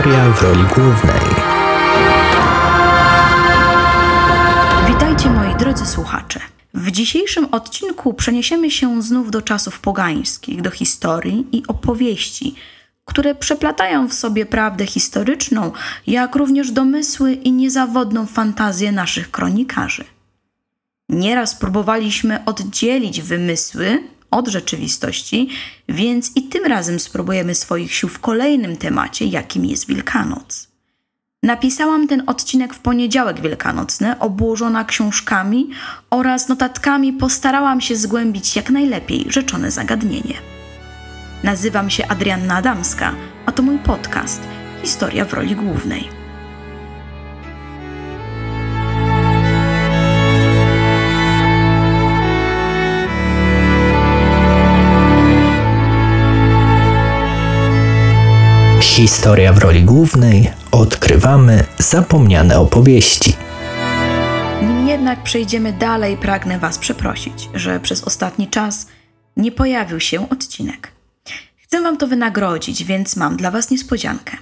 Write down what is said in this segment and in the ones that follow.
Historia w roli głównej. Witajcie moi drodzy słuchacze. W dzisiejszym odcinku przeniesiemy się znów do czasów pogańskich, do historii i opowieści, które przeplatają w sobie prawdę historyczną, jak również domysły i niezawodną fantazję naszych kronikarzy. Nieraz próbowaliśmy oddzielić wymysły od rzeczywistości, więc i tym razem spróbujemy swoich sił w kolejnym temacie, jakim jest Wielkanoc. Napisałam ten odcinek w poniedziałek wielkanocny, obłożona książkami oraz notatkami postarałam się zgłębić jak najlepiej rzeczone zagadnienie. Nazywam się Adrianna Adamska, a to mój podcast Historia w roli głównej. Historia w roli głównej odkrywamy zapomniane opowieści. Nim jednak przejdziemy dalej, pragnę Was przeprosić, że przez ostatni czas nie pojawił się odcinek. Chcę Wam to wynagrodzić, więc mam dla Was niespodziankę.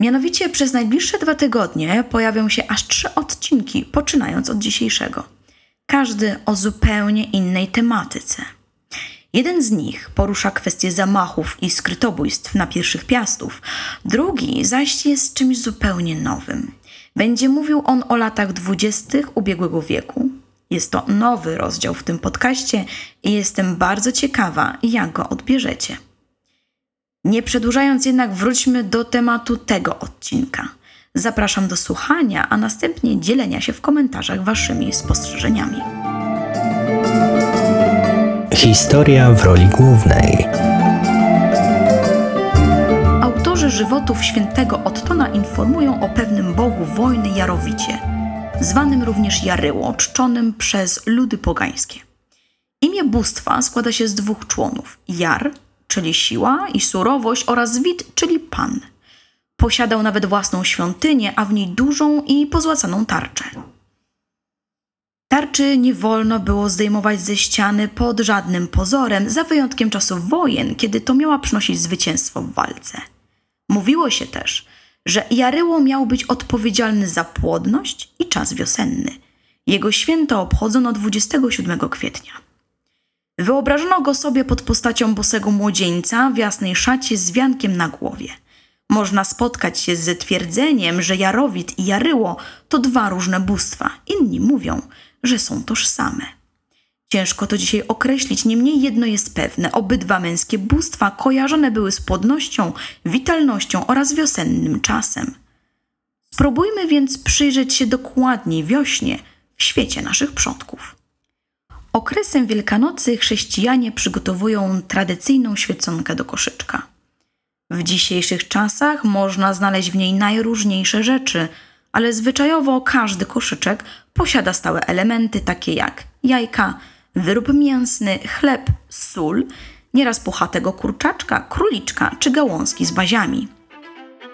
Mianowicie przez najbliższe dwa tygodnie pojawią się aż trzy odcinki, poczynając od dzisiejszego. Każdy o zupełnie innej tematyce. Jeden z nich porusza kwestię zamachów i skrytobójstw na pierwszych piastów, drugi zaś jest czymś zupełnie nowym. Będzie mówił on o latach dwudziestych ubiegłego wieku. Jest to nowy rozdział w tym podcaście i jestem bardzo ciekawa, jak go odbierzecie. Nie przedłużając jednak, wróćmy do tematu tego odcinka. Zapraszam do słuchania, a następnie dzielenia się w komentarzach waszymi spostrzeżeniami. Historia w roli głównej. Autorzy żywotów świętego Ottona informują o pewnym bogu wojny Jarowicie, zwanym również Jaryło, czczonym przez ludy pogańskie. Imię bóstwa składa się z dwóch członów: Jar, czyli siła i surowość, oraz Wit, czyli pan. Posiadał nawet własną świątynię, a w niej dużą i pozłacaną tarczę. Tarczy nie wolno było zdejmować ze ściany pod żadnym pozorem, za wyjątkiem czasów wojen, kiedy to miała przynosić zwycięstwo w walce. Mówiło się też, że Jaryło miał być odpowiedzialny za płodność i czas wiosenny. Jego święto obchodzono 27 kwietnia. Wyobrażono go sobie pod postacią bosego młodzieńca w jasnej szacie z wiankiem na głowie. Można spotkać się z twierdzeniem, że Jarowit i Jaryło to dwa różne bóstwa. Inni mówią, że są tożsame. Ciężko to dzisiaj określić, niemniej jedno jest pewne: obydwa męskie bóstwa kojarzone były z płodnością, witalnością oraz wiosennym czasem. Spróbujmy więc przyjrzeć się dokładniej wiośnie w świecie naszych przodków. Okresem Wielkanocy chrześcijanie przygotowują tradycyjną świeconkę do koszyczka. W dzisiejszych czasach można znaleźć w niej najróżniejsze rzeczy, ale zwyczajowo każdy koszyczek posiada stałe elementy takie jak jajka, wyrób mięsny, chleb, sól, nieraz puchatego kurczaczka, króliczka czy gałązki z baziami.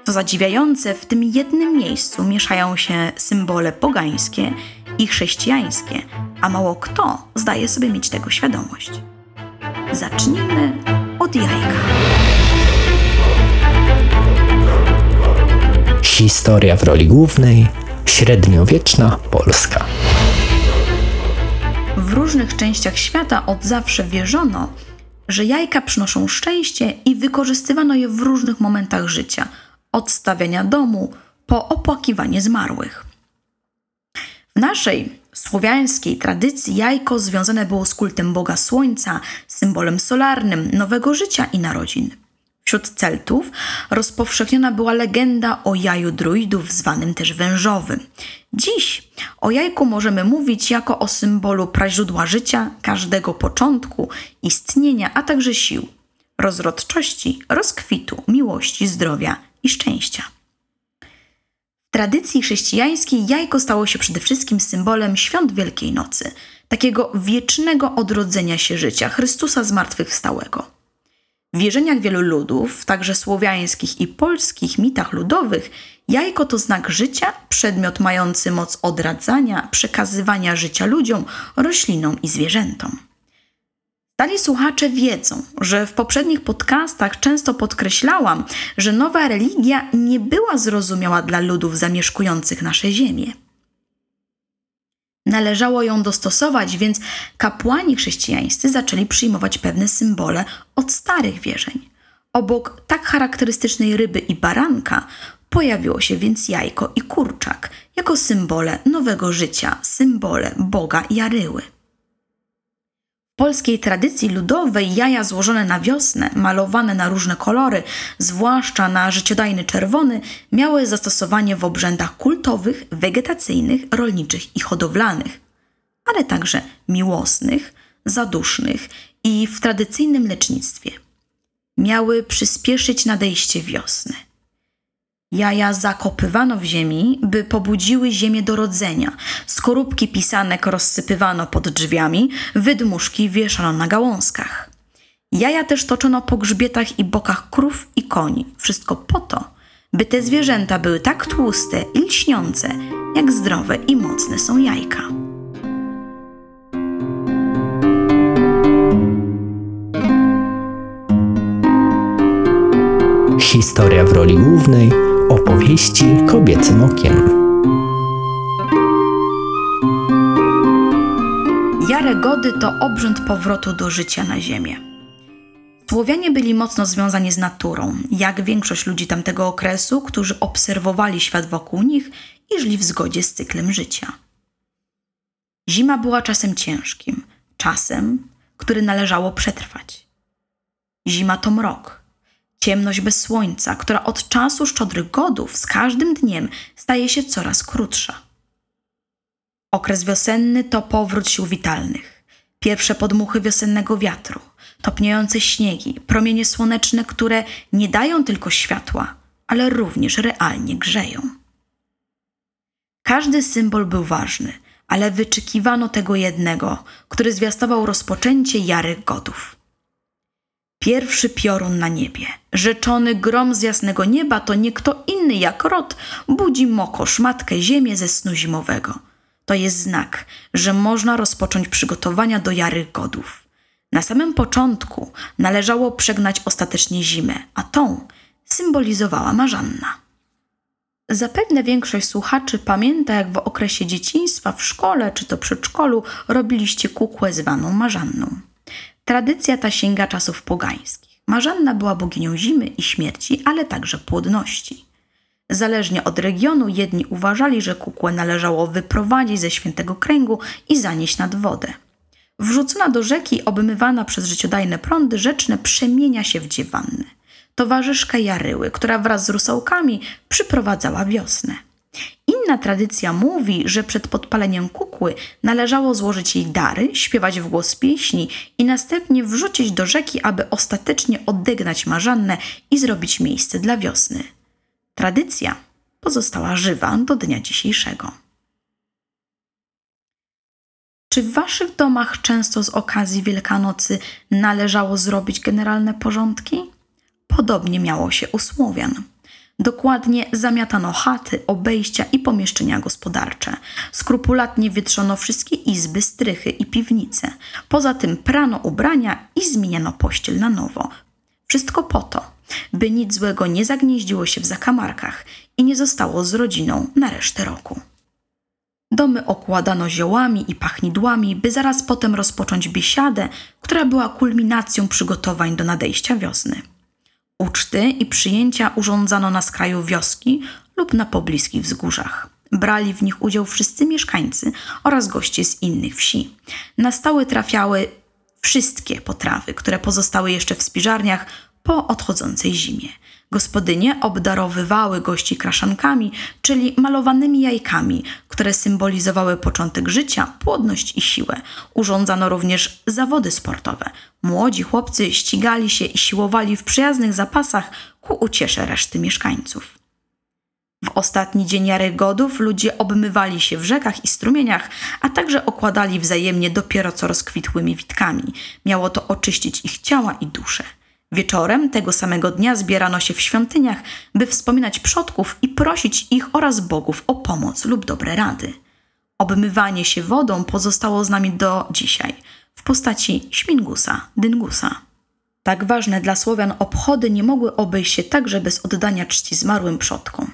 Co zadziwiające, w tym jednym miejscu mieszają się symbole pogańskie i chrześcijańskie, a mało kto zdaje sobie mieć tego świadomość. Zacznijmy od jajka. Historia w roli głównej średniowieczna Polska. W różnych częściach świata od zawsze wierzono, że jajka przynoszą szczęście i wykorzystywano je w różnych momentach życia, od stawiania domu po opłakiwanie zmarłych. W naszej słowiańskiej tradycji jajko związane było z kultem Boga Słońca, symbolem solarnym, nowego życia i narodzin. Wśród Celtów rozpowszechniona była legenda o jaju druidów, zwanym też wężowym. Dziś o jajku możemy mówić jako o symbolu praźródła życia, każdego początku, istnienia, a także sił, rozrodczości, rozkwitu, miłości, zdrowia i szczęścia. W tradycji chrześcijańskiej jajko stało się przede wszystkim symbolem świąt Wielkiej Nocy, takiego wiecznego odrodzenia się życia Chrystusa zmartwychwstałego. W wierzeniach wielu ludów, także słowiańskich i polskich mitach ludowych, jajko to znak życia, przedmiot mający moc odradzania, przekazywania życia ludziom, roślinom i zwierzętom. Stali słuchacze wiedzą, że w poprzednich podcastach często podkreślałam, że nowa religia nie była zrozumiała dla ludów zamieszkujących nasze ziemię. Należało ją dostosować, więc kapłani chrześcijańscy zaczęli przyjmować pewne symbole od starych wierzeń. Obok tak charakterystycznej ryby i baranka pojawiło się więc jajko i kurczak jako symbole nowego życia, symbole Boga Jaryły. W polskiej tradycji ludowej jaja złożone na wiosnę, malowane na różne kolory, zwłaszcza na życiodajny czerwony, miały zastosowanie w obrzędach kultowych, wegetacyjnych, rolniczych i hodowlanych, ale także miłosnych, zadusznych i w tradycyjnym lecznictwie. Miały przyspieszyć nadejście wiosny. Jaja zakopywano w ziemi, by pobudziły ziemię do rodzenia. Skorupki pisanek rozsypywano pod drzwiami, wydmuszki wieszano na gałązkach. Jaja też toczono po grzbietach i bokach krów i koni. Wszystko po to, by te zwierzęta były tak tłuste i lśniące, jak zdrowe i mocne są jajka. Historia w roli głównej opowieści kobiecym okiem. Jaregody to obrzęd powrotu do życia na ziemię. Słowianie byli mocno związani z naturą, jak większość ludzi tamtego okresu, którzy obserwowali świat wokół nich i żyli w zgodzie z cyklem życia. Zima była czasem ciężkim, czasem, który należało przetrwać. Zima to mrok, ciemność bez słońca, która od czasu szczodrych godów z każdym dniem staje się coraz krótsza. Okres wiosenny to powrót sił witalnych, pierwsze podmuchy wiosennego wiatru, topniejące śniegi, promienie słoneczne, które nie dają tylko światła, ale również realnie grzeją. Każdy symbol był ważny, ale wyczekiwano tego jednego, który zwiastował rozpoczęcie jary godów. Pierwszy piorun na niebie, rzeczony grom z jasnego nieba, to nie kto inny jak rod, budzi mokosz matkę ziemię ze snu zimowego. To jest znak, że można rozpocząć przygotowania do jary godów. Na samym początku należało przegnać ostatecznie zimę, a tą symbolizowała Marzanna. Zapewne większość słuchaczy pamięta, jak w okresie dzieciństwa w szkole czy to przedszkolu robiliście kukłę zwaną Marzanną. Tradycja ta sięga czasów pogańskich. Marzanna była boginią zimy i śmierci, ale także płodności. Zależnie od regionu, jedni uważali, że kukłę należało wyprowadzić ze świętego kręgu i zanieść nad wodę. Wrzucona do rzeki, obmywana przez życiodajne prądy rzeczne, przemienia się w dziewannę. Towarzyszka Jaryły, która wraz z rusałkami przyprowadzała wiosnę. Inna tradycja mówi, że przed podpaleniem kukły należało złożyć jej dary, śpiewać w głos pieśni i następnie wrzucić do rzeki, aby ostatecznie odegnać marzannę i zrobić miejsce dla wiosny. Tradycja pozostała żywa do dnia dzisiejszego. Czy w waszych domach często z okazji Wielkanocy należało zrobić generalne porządki? Podobnie miało się u Słowian. Dokładnie zamiatano chaty, obejścia i pomieszczenia gospodarcze. Skrupulatnie wytrzono wszystkie izby, strychy i piwnice. Poza tym prano ubrania i zmieniano pościel na nowo. Wszystko po to, by nic złego nie zagnieździło się w zakamarkach i nie zostało z rodziną na resztę roku. Domy okładano ziołami i pachnidłami, by zaraz potem rozpocząć biesiadę, która była kulminacją przygotowań do nadejścia wiosny. Uczty i przyjęcia urządzano na skraju wioski lub na pobliskich wzgórzach. Brali w nich udział wszyscy mieszkańcy oraz goście z innych wsi. Na stałe trafiały wszystkie potrawy, które pozostały jeszcze w spiżarniach po odchodzącej zimie. Gospodynie obdarowywały gości kraszankami, czyli malowanymi jajkami, które symbolizowały początek życia, płodność i siłę. Urządzano również zawody sportowe. Młodzi chłopcy ścigali się i siłowali w przyjaznych zapasach ku uciesze reszty mieszkańców. W ostatni dzień Jary Godów ludzie obmywali się w rzekach i strumieniach, a także okładali wzajemnie dopiero co rozkwitłymi witkami. Miało to oczyścić ich ciała i dusze. Wieczorem tego samego dnia zbierano się w świątyniach, by wspominać przodków i prosić ich oraz bogów o pomoc lub dobre rady. Obmywanie się wodą pozostało z nami do dzisiaj. w postaci śmingusa, dyngusa. Tak ważne dla Słowian obchody nie mogły obejść się także bez oddania czci zmarłym przodkom.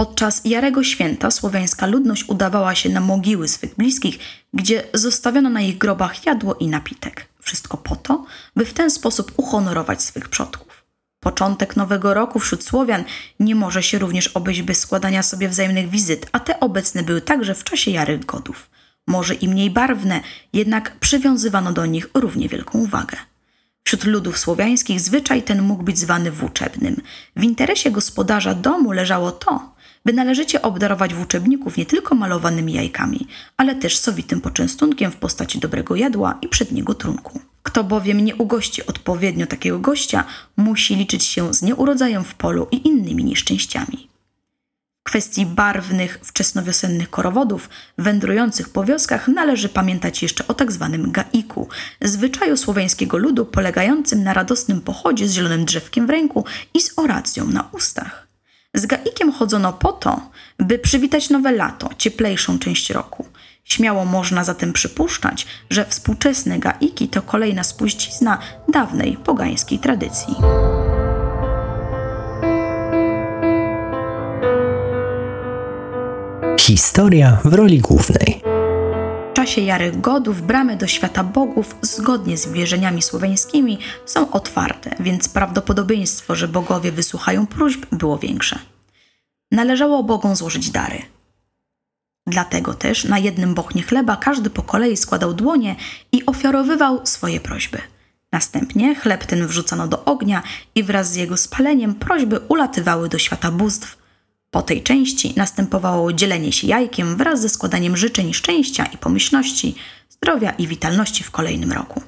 Podczas Jarego Święta słowiańska ludność udawała się na mogiły swych bliskich, gdzie zostawiono na ich grobach jadło i napitek. Wszystko po to, by w ten sposób uhonorować swych przodków. Początek nowego roku wśród Słowian nie może się również obejść bez składania sobie wzajemnych wizyt, a te obecne były także w czasie Jarych Godów. Może i mniej barwne, jednak przywiązywano do nich równie wielką uwagę. Wśród ludów słowiańskich zwyczaj ten mógł być zwany włóczebnym. W interesie gospodarza domu leżało to, by należycie obdarować włóczebników nie tylko malowanymi jajkami, ale też sowitym poczęstunkiem w postaci dobrego jadła i przedniego trunku. Kto bowiem nie ugości odpowiednio takiego gościa, musi liczyć się z nieurodzajem w polu i innymi nieszczęściami. Kwestii barwnych, wczesnowiosennych korowodów wędrujących po wioskach należy pamiętać jeszcze o tak zwanym gaiku, zwyczaju słoweńskiego ludu polegającym na radosnym pochodzie z zielonym drzewkiem w ręku i z oracją na ustach. Z gaikiem chodzono po to, by przywitać nowe lato, cieplejszą część roku. Śmiało można zatem przypuszczać, że współczesne gaiki to kolejna spuścizna dawnej pogańskiej tradycji. Historia w roli głównej. W czasie Jary Godów bramy do świata bogów, zgodnie z wierzeniami słoweńskimi, są otwarte, więc prawdopodobieństwo, że bogowie wysłuchają próśb, było większe. Należało bogom złożyć dary. Dlatego też na jednym bochnie chleba każdy po kolei składał dłonie i ofiarowywał swoje prośby. Następnie chleb ten wrzucano do ognia i wraz z jego spaleniem prośby ulatywały do świata bóstw, po tej części następowało dzielenie się jajkiem wraz ze składaniem życzeń szczęścia i pomyślności, zdrowia i witalności w kolejnym roku.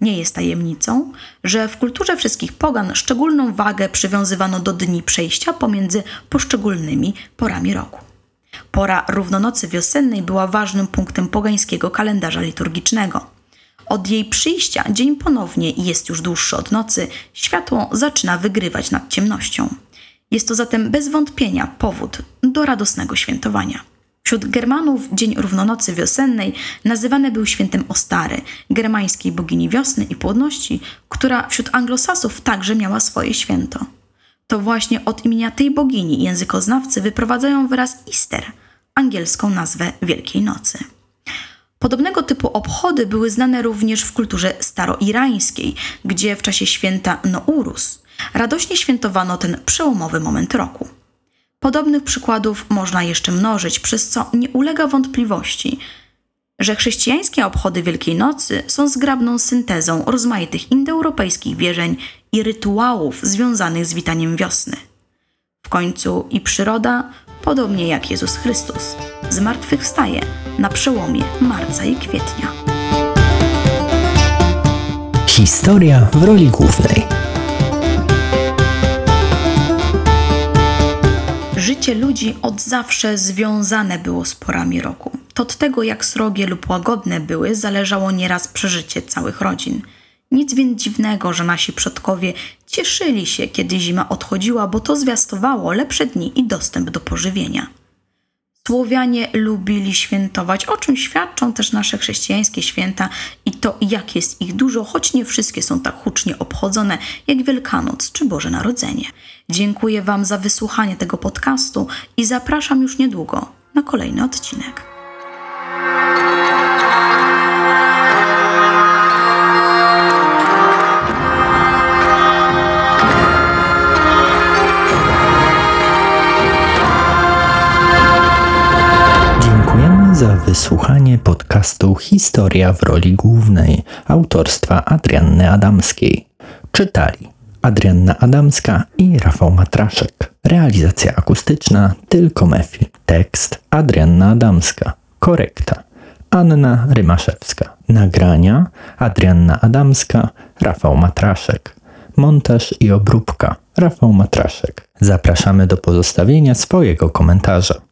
Nie jest tajemnicą, że w kulturze wszystkich pogan szczególną wagę przywiązywano do dni przejścia pomiędzy poszczególnymi porami roku. Pora równonocy wiosennej była ważnym punktem pogańskiego kalendarza liturgicznego. Od jej przyjścia dzień ponownie jest już dłuższy od nocy, światło zaczyna wygrywać nad ciemnością. Jest to zatem bez wątpienia powód do radosnego świętowania. Wśród Germanów dzień równonocy wiosennej nazywany był świętem Ostary, germańskiej bogini wiosny i płodności, która wśród anglosasów także miała swoje święto. To właśnie od imienia tej bogini językoznawcy wyprowadzają wyraz Easter, angielską nazwę Wielkiej Nocy. Podobnego typu obchody były znane również w kulturze staroirańskiej, gdzie w czasie święta Nourus radośnie świętowano ten przełomowy moment roku. Podobnych przykładów można jeszcze mnożyć, przez co nie ulega wątpliwości, że chrześcijańskie obchody Wielkiej Nocy są zgrabną syntezą rozmaitych indoeuropejskich wierzeń i rytuałów związanych z witaniem wiosny. W końcu i przyroda, podobnie jak Jezus Chrystus, zmartwychwstaje na przełomie marca i kwietnia. Historia w roli głównej. Życie ludzi od zawsze związane było z porami roku. To od tego, jak srogie lub łagodne były, zależało nieraz przeżycie całych rodzin. Nic więc dziwnego, że nasi przodkowie cieszyli się, kiedy zima odchodziła, bo to zwiastowało lepsze dni i dostęp do pożywienia. Słowianie lubili świętować, o czym świadczą też nasze chrześcijańskie święta i to, jak jest ich dużo, choć nie wszystkie są tak hucznie obchodzone jak Wielkanoc czy Boże Narodzenie. Dziękuję Wam za wysłuchanie tego podcastu i zapraszam już niedługo na kolejny odcinek. Wysłuchanie podcastu Historia w roli głównej autorstwa Adrianny Adamskiej. Czytali Adrianna Adamska i Rafał Matraszek. Realizacja akustyczna tylko Mefi. Tekst Adrianna Adamska. Korekta Anna Rymaszewska. Nagrania Adrianna Adamska, Rafał Matraszek. Montaż i obróbka Rafał Matraszek. Zapraszamy do pozostawienia swojego komentarza.